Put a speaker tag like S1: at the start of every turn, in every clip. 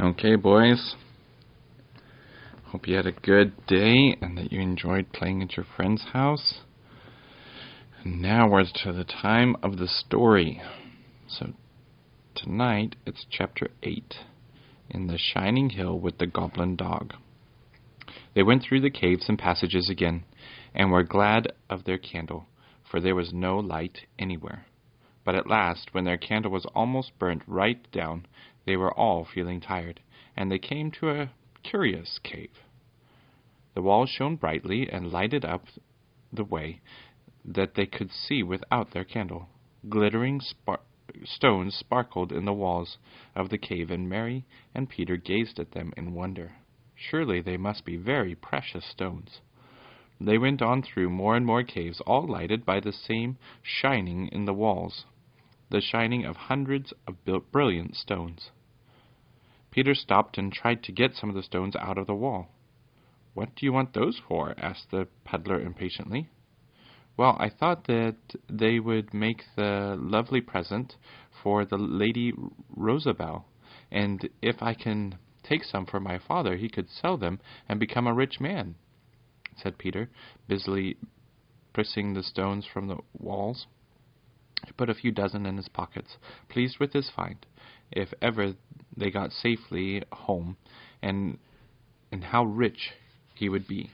S1: Okay, boys. Hope you had a good day and that you enjoyed playing at your friend's house. Now we're to the time of the story. So tonight it's chapter 8 in the Shining Hill with the Goblin Dog. They went through the caves and passages again and were glad of their candle, for there was no light anywhere. But at last, when their candle was almost burnt right down, they were all feeling tired, and they came to a curious cave. The walls shone brightly and lighted up the way that they could see without their candle. Glittering spar- stones sparkled in the walls of the cave, and Mary and Peter gazed at them in wonder. Surely they must be very precious stones. They went on through more and more caves, all lighted by the same shining in the walls, the shining of hundreds of brilliant stones. Peter stopped and tried to get some of the stones out of the wall. What do you want those for? asked the peddler impatiently. Well, I thought that they would make the lovely present for the Lady Rosabelle, and if I can take some for my father, he could sell them and become a rich man, said Peter, busily pressing the stones from the walls. He put a few dozen in his pockets, pleased with his find, if ever they got safely home, and and how rich he would be.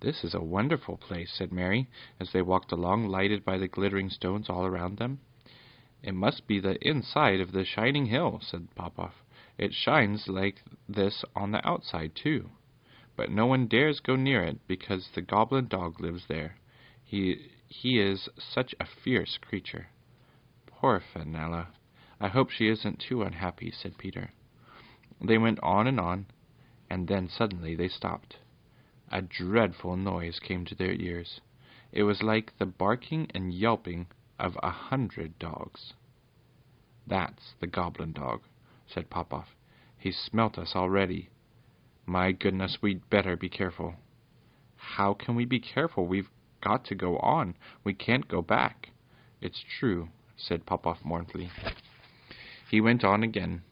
S1: This is a wonderful place, said Mary, as they walked along, lighted by the glittering stones all around them. It must be the inside of the shining hill, said Popoff. It shines like this on the outside, too. But no one dares go near it, because the goblin dog lives there. He, he is such a fierce creature. Poor Fenella. I hope she isn't too unhappy, said Peter. They went on and on, and then suddenly they stopped. A dreadful noise came to their ears. It was like the barking and yelping of a hundred dogs. That's the goblin dog, said Popoff. He's smelt us already. My goodness, we'd better be careful. How can we be careful? We've got to go on. We can't go back. It's true, said Popoff mournfully. He went on again,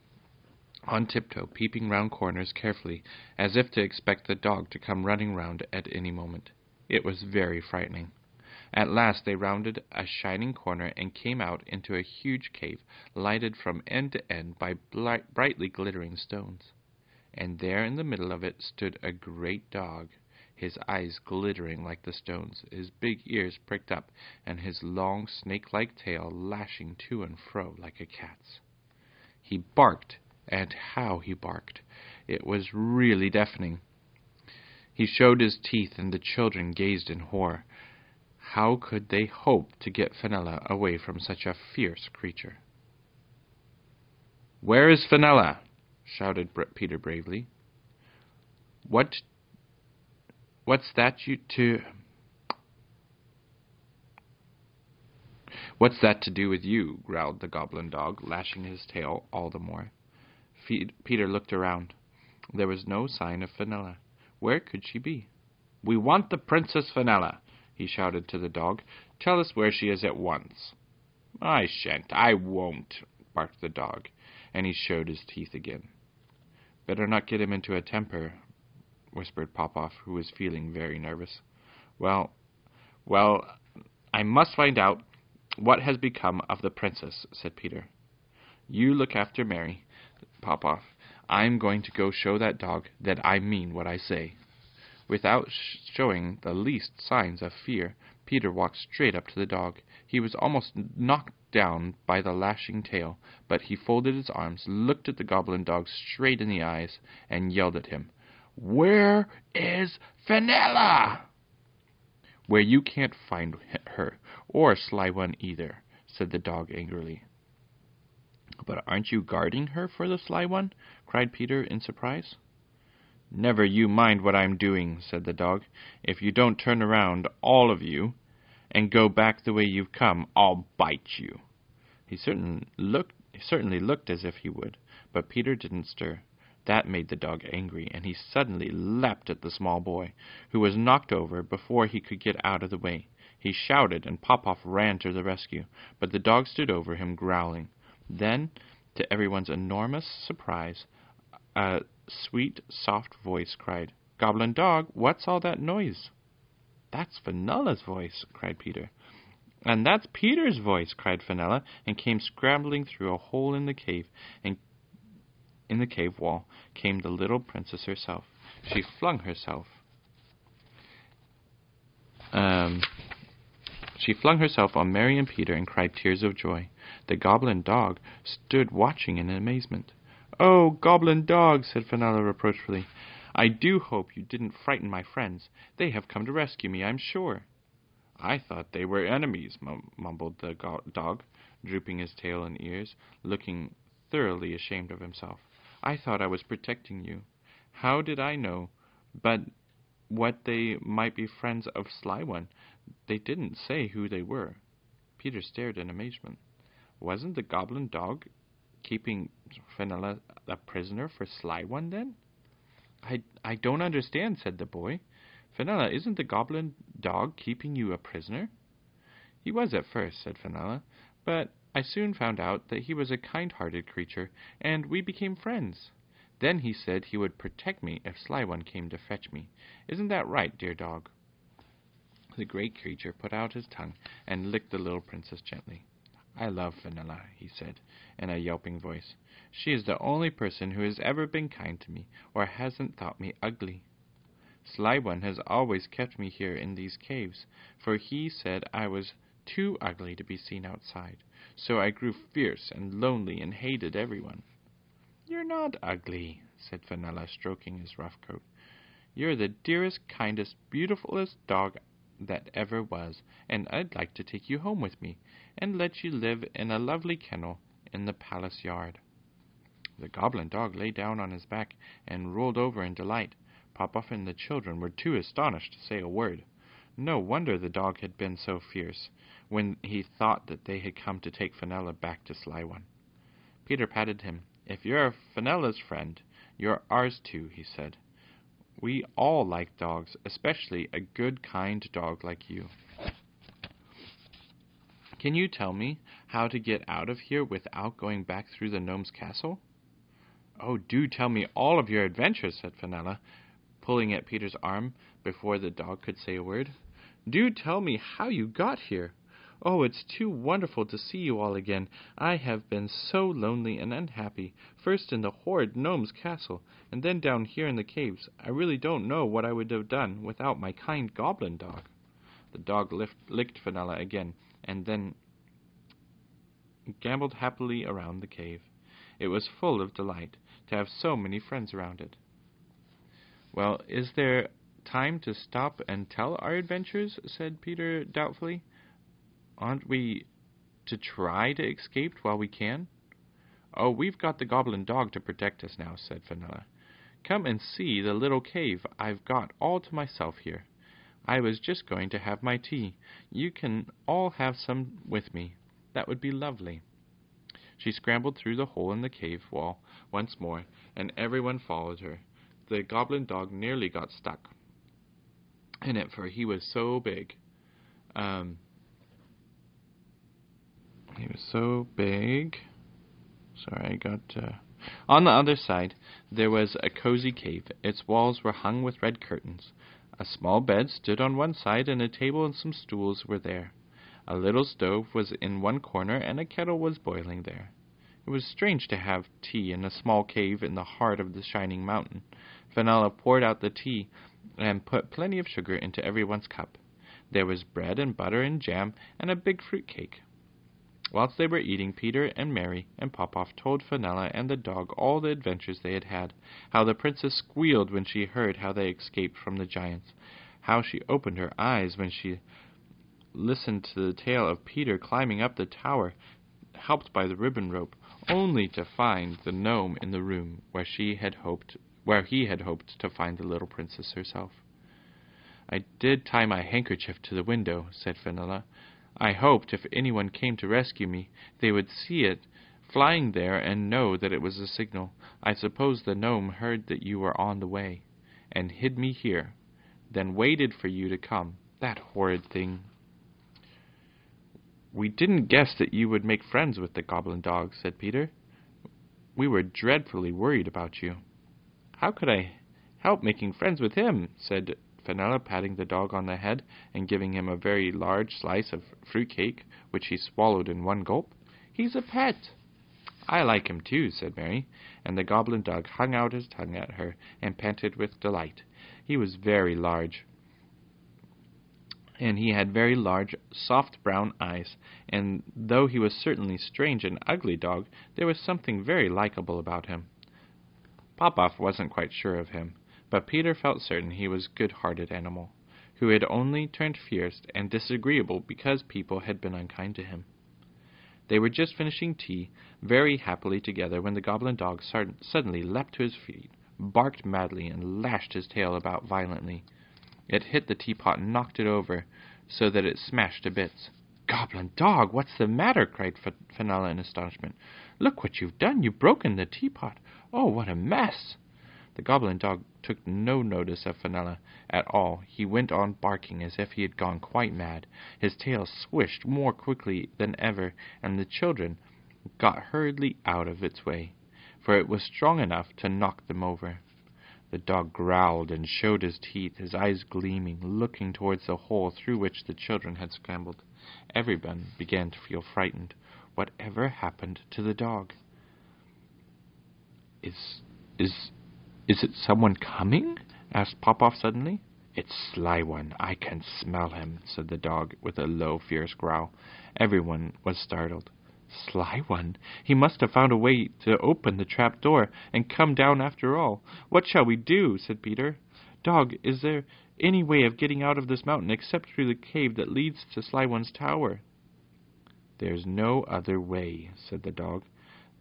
S1: on tiptoe, peeping round corners carefully, as if to expect the dog to come running round at any moment. It was very frightening. At last they rounded a shining corner and came out into a huge cave, lighted from end to end by brightly glittering stones. And there in the middle of it stood a great dog, his eyes glittering like the stones, his big ears pricked up, and his long snake-like tail lashing to and fro like a cat's. He barked and how he barked! It was really deafening. He showed his teeth, and the children gazed in horror. How could they hope to get Fenella away from such a fierce creature? Where is Fenella? shouted Peter bravely. What? What's that you to? What's that to do with you? growled the goblin dog, lashing his tail all the more. Peter looked around. There was no sign of Fenella. Where could she be? We want the Princess Fenella, he shouted to the dog. Tell us where she is at once. I shan't, I won't, barked the dog, and he showed his teeth again. Better not get him into a temper, whispered Popoff, who was feeling very nervous. Well, well, I must find out what has become of the princess, said Peter. You look after Mary. Popoff. I'm going to go show that dog that I mean what I say. Without sh showing the least signs of fear, Peter walked straight up to the dog. He was almost knocked down by the lashing tail, but he folded his arms, looked at the goblin dog straight in the eyes, and yelled at him, Where is Fenella? Where you can't find her, or Sly One either, said the dog angrily. But aren't you guarding her for the Sly One? cried Peter in surprise. Never you mind what I'm doing, said the dog. If you don't turn around, all of you, and go back the way you've come, I'll bite you. He certain looked, certainly looked as if he would, but Peter didn't stir. That made the dog angry, and he suddenly leapt at the small boy, who was knocked over before he could get out of the way. He shouted, and Popoff ran to the rescue, but the dog stood over him, growling. Then, To everyone's enormous surprise, a sweet, soft voice cried, Goblin dog, what's all that noise? That's Fenella's voice, cried Peter. And that's Peter's voice, cried Fenella, and came scrambling through a hole in the cave, and in the cave wall came the little princess herself. She flung herself. Um, she flung herself on Mary and Peter and cried tears of joy. The goblin dog stood watching in amazement. Oh, goblin dog, said Fenella reproachfully, I do hope you didn't frighten my friends. They have come to rescue me, I'm sure. I thought they were enemies, mumbled the dog, drooping his tail and ears, looking thoroughly ashamed of himself. I thought I was protecting you. How did I know but what they might be friends of Sly One? They didn't say who they were. Peter stared in amazement. Wasn't the goblin dog keeping Fenella a prisoner for Sly One then? I, I don't understand, said the boy. Fenella, isn't the goblin dog keeping you a prisoner? He was at first, said Fenella, but I soon found out that he was a kind-hearted creature, and we became friends. Then he said he would protect me if Sly One came to fetch me. Isn't that right, dear dog? The great creature put out his tongue and licked the little princess gently. I love Fenella, he said, in a yelping voice. She is the only person who has ever been kind to me, or hasn't thought me ugly. Sly One has always kept me here in these caves, for he said I was too ugly to be seen outside. So I grew fierce and lonely and hated everyone. You're not ugly, said Fenella, stroking his rough coat. You're the dearest, kindest, beautifulest dog that ever was, and I'd like to take you home with me, and let you live in a lovely kennel in the palace yard. The goblin dog lay down on his back and rolled over in delight. Popoff and the children were too astonished to say a word. No wonder the dog had been so fierce, when he thought that they had come to take Fenella back to Sly One. Peter patted him. If you're Fenella's friend, you're ours too, he said. We all like dogs, especially a good, kind dog like you. Can you tell me how to get out of here without going back through the gnome's castle? Oh, do tell me all of your adventures, said Fenella, pulling at Peter's arm before the dog could say a word. Do tell me how you got here. Oh, it's too wonderful to see you all again. I have been so lonely and unhappy, first in the horrid gnome's castle, and then down here in the caves. I really don't know what I would have done without my kind goblin dog. The dog lift, licked Fenella again, and then gamboled happily around the cave. It was full of delight to have so many friends around it. Well, is there time to stop and tell our adventures? said Peter doubtfully. Aren't we to try to escape while we can? Oh, we've got the goblin dog to protect us now, said Fenella. Come and see the little cave I've got all to myself here. I was just going to have my tea. You can all have some with me. That would be lovely. She scrambled through the hole in the cave wall once more, and everyone followed her. The goblin dog nearly got stuck in it, for he was so big. Um, he was so big. Sorry, I got. Uh... On the other side, there was a cozy cave. Its walls were hung with red curtains. A small bed stood on one side, and a table and some stools were there. A little stove was in one corner, and a kettle was boiling there. It was strange to have tea in a small cave in the heart of the shining mountain. Fenella poured out the tea and put plenty of sugar into everyone's cup. There was bread and butter and jam and a big fruit cake. Whilst they were eating, Peter and Mary and Popoff told Fenella and the dog all the adventures they had had, how the princess squealed when she heard how they escaped from the giants, how she opened her eyes when she listened to the tale of Peter climbing up the tower, helped by the ribbon rope, only to find the gnome in the room where she had hoped where he had hoped to find the little princess herself. I did tie my handkerchief to the window, said Fenella, I hoped if anyone came to rescue me, they would see it flying there and know that it was a signal. I suppose the gnome heard that you were on the way, and hid me here, then waited for you to come. That horrid thing. We didn't guess that you would make friends with the goblin dog, said Peter. we were dreadfully worried about you. How could I help making friends with him? said Fenella, patting the dog on the head and giving him a very large slice of fruit cake, which he swallowed in one gulp. He's a pet. I like him too, said Mary, and the goblin dog hung out his tongue at her and panted with delight. He was very large, and he had very large, soft brown eyes, and though he was certainly strange and ugly dog, there was something very likable about him. Popoff wasn't quite sure of him, but Peter felt certain he was a good-hearted animal, who had only turned fierce and disagreeable because people had been unkind to him. They were just finishing tea very happily together when the goblin dog suddenly leapt to his feet, barked madly, and lashed his tail about violently. It hit the teapot and knocked it over, so that it smashed to bits. Goblin dog, what's the matter? cried Fenella in astonishment. Look what you've done. You've broken the teapot. Oh, what a mess! The goblin dog took no notice of Fenella at all. He went on barking as if he had gone quite mad. His tail swished more quickly than ever, and the children got hurriedly out of its way, for it was strong enough to knock them over. The dog growled and showed his teeth, his eyes gleaming, looking towards the hole through which the children had scrambled. Everyone began to feel frightened. Whatever happened to the dog? Is is is it someone coming? asked Popoff suddenly. It's Sly One. I can smell him, said the dog with a low, fierce growl. Everyone was startled. Sly one! He must have found a way to open the trap door, and come down after all. What shall we do? said Peter. Dog, is there any way of getting out of this mountain except through the cave that leads to Sly One's tower? There's no other way, said the dog.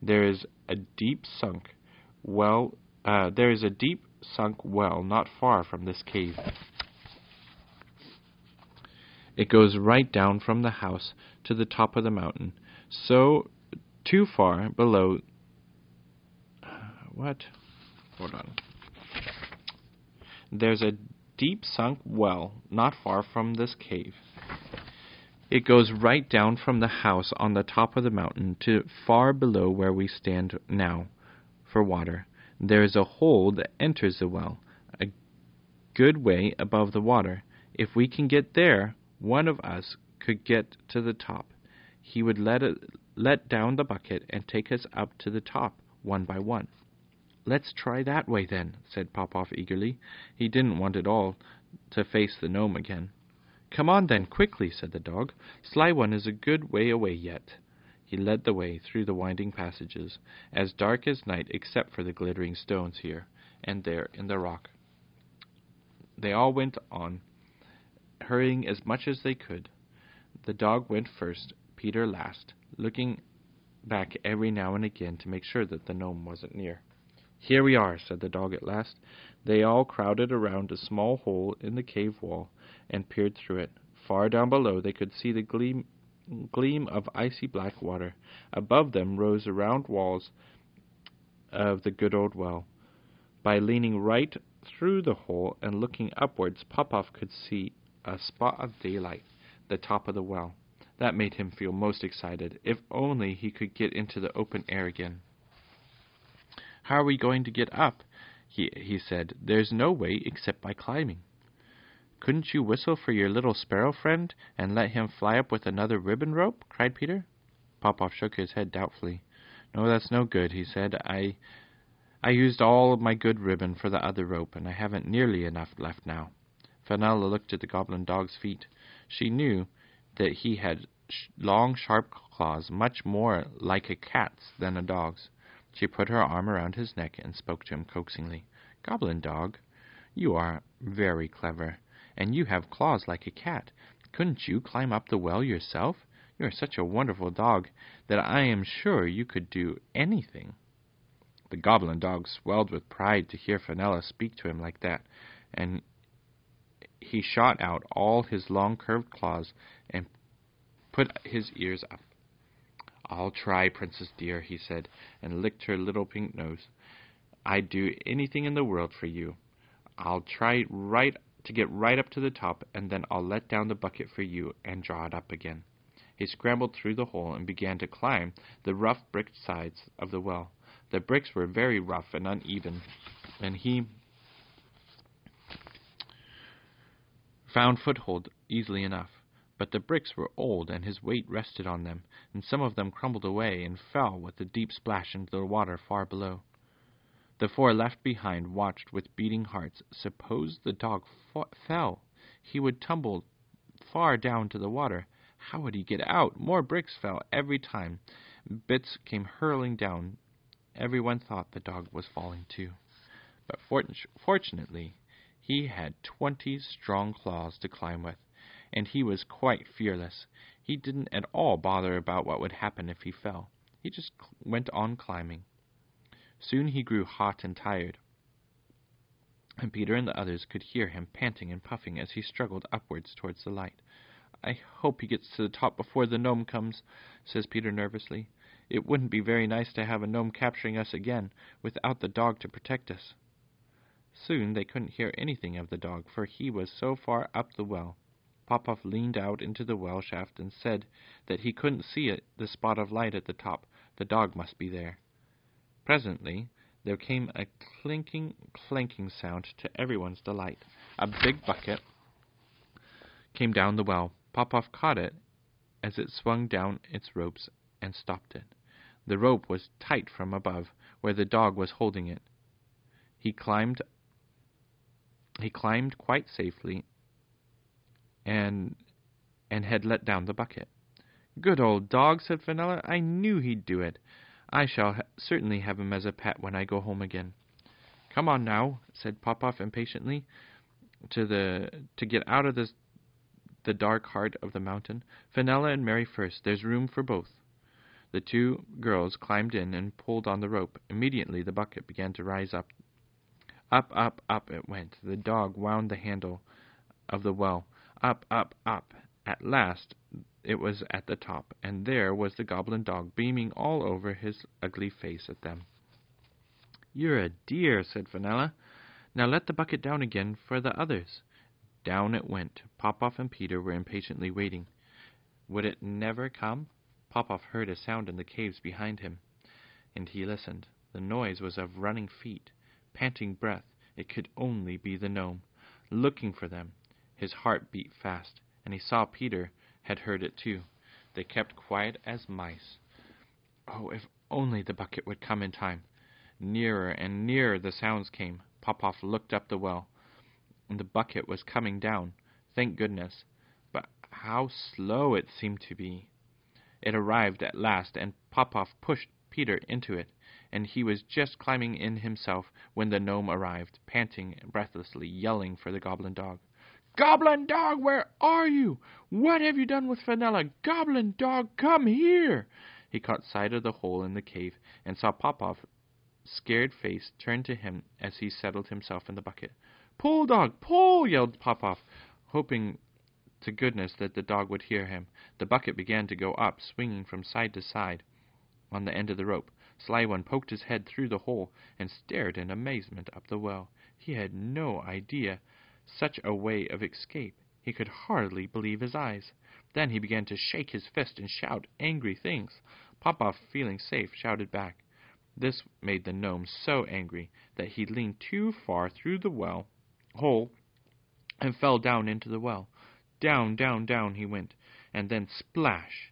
S1: There is a deep sunk well. Uh, there is a deep sunk well not far from this cave. It goes right down from the house to the top of the mountain. So too far below. What? Hold on. There's a deep sunk well not far from this cave. It goes right down from the house on the top of the mountain to far below where we stand now for water. There is a hole that enters the well, a good way above the water. If we can get there, one of us could get to the top he would let, it, let down the bucket and take us up to the top, one by one. Let's try that way, then, said Popoff eagerly. He didn't want at all to face the gnome again. Come on, then, quickly, said the dog. Sly One is a good way away yet. He led the way through the winding passages, as dark as night except for the glittering stones here and there in the rock. They all went on, hurrying as much as they could. The dog went first, Peter last, looking back every now and again to make sure that the gnome wasn't near. Here we are, said the dog at last. They all crowded around a small hole in the cave wall and peered through it. Far down below they could see the gleam, gleam of icy black water. Above them rose the round walls of the good old well. By leaning right through the hole and looking upwards, Popoff could see a spot of daylight, the top of the well. That made him feel most excited. If only he could get into the open air again. How are we going to get up? He, he said. There's no way except by climbing. Couldn't you whistle for your little sparrow friend and let him fly up with another ribbon rope? cried Peter. Popoff shook his head doubtfully. No, that's no good, he said. I I used all my good ribbon for the other rope, and I haven't nearly enough left now. Fenella looked at the goblin dog's feet. She knew that he had long, sharp claws, much more like a cat's than a dog's. She put her arm around his neck and spoke to him coaxingly. Goblin dog, you are very clever, and you have claws like a cat. Couldn't you climb up the well yourself? You are such a wonderful dog that I am sure you could do anything. The goblin dog swelled with pride to hear Fenella speak to him like that, and he shot out all his long curved claws and put his ears up. I'll try, Princess dear, he said, and licked her little pink nose. I'd do anything in the world for you. I'll try right to get right up to the top, and then I'll let down the bucket for you and draw it up again. He scrambled through the hole and began to climb the rough brick sides of the well. The bricks were very rough and uneven, and he found foothold easily enough. But the bricks were old, and his weight rested on them, and some of them crumbled away and fell with a deep splash into the water far below. The four left behind watched with beating hearts. Suppose the dog fell, he would tumble far down to the water. How would he get out? More bricks fell every time. Bits came hurling down. Everyone thought the dog was falling too. But fortunately, he had twenty strong claws to climb with, and he was quite fearless. He didn't at all bother about what would happen if he fell. He just went on climbing. Soon he grew hot and tired, and Peter and the others could hear him panting and puffing as he struggled upwards towards the light. I hope he gets to the top before the gnome comes, says Peter nervously. It wouldn't be very nice to have a gnome capturing us again, without the dog to protect us. Soon they couldn't hear anything of the dog, for he was so far up the well. Popoff leaned out into the well shaft and said that he couldn't see it, the spot of light at the top. The dog must be there. Presently there came a clinking, clanking sound to everyone's delight. A big bucket came down the well. Popoff caught it as it swung down its ropes and stopped it. The rope was tight from above, where the dog was holding it. He climbed he climbed quite safely and and had let down the bucket. Good old dog, said Fenella. I knew he'd do it. I shall ha- certainly have him as a pet when I go home again. Come on now, said Popoff impatiently, to the to get out of this the dark heart of the mountain. Fenella and Mary first. There's room for both. The two girls climbed in and pulled on the rope. Immediately the bucket began to rise up up, up, up it went. The dog wound the handle of the well. Up, up, up. At last it was at the top, and there was the goblin dog beaming all over his ugly face at them. You're a dear, said Fenella. Now let the bucket down again for the others. Down it went. Popoff and Peter were impatiently waiting. Would it never come? Popoff heard a sound in the caves behind him, and he listened. The noise was of running feet panting breath, it could only be the gnome, looking for them. His heart beat fast, and he saw Peter had heard it too. They kept quiet as mice. Oh, if only the bucket would come in time! Nearer and nearer the sounds came. Popoff looked up the well, and the bucket was coming down. Thank goodness! But how slow it seemed to be! It arrived at last, and Popoff pushed Peter into it, and he was just climbing in himself when the gnome arrived, panting breathlessly, yelling for the goblin dog. Goblin dog, where are you? What have you done with Fenella? Goblin dog, come here! He caught sight of the hole in the cave and saw Popoff's scared face turn to him as he settled himself in the bucket. Pull, dog, pull! yelled Popoff, hoping to goodness that the dog would hear him. The bucket began to go up, swinging from side to side on the end of the rope. Sly One poked his head through the hole and stared in amazement up the well. He had no idea such a way of escape. He could hardly believe his eyes. Then he began to shake his fist and shout angry things. Popoff, feeling safe, shouted back. This made the gnome so angry that he leaned too far through the well hole and fell down into the well. Down, down, down he went, and then splash!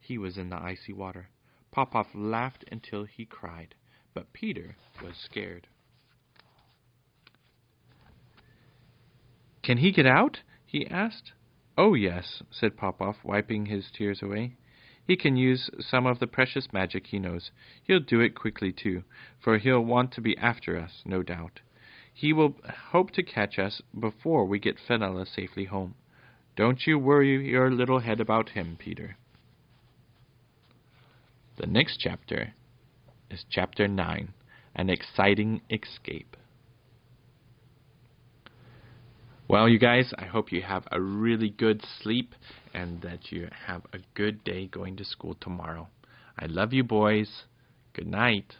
S1: He was in the icy water. Popoff laughed until he cried, but Peter was scared. Can he get out? he asked. Oh, yes, said Popoff, wiping his tears away. He can use some of the precious magic he knows. He'll do it quickly, too, for he'll want to be after us, no doubt. He will hope to catch us before we get Fenella safely home. Don't you worry your little head about him, Peter. The next chapter is chapter 9 An Exciting Escape. Well, you guys, I hope you have a really good sleep and that you have a good day going to school tomorrow. I love you, boys. Good night.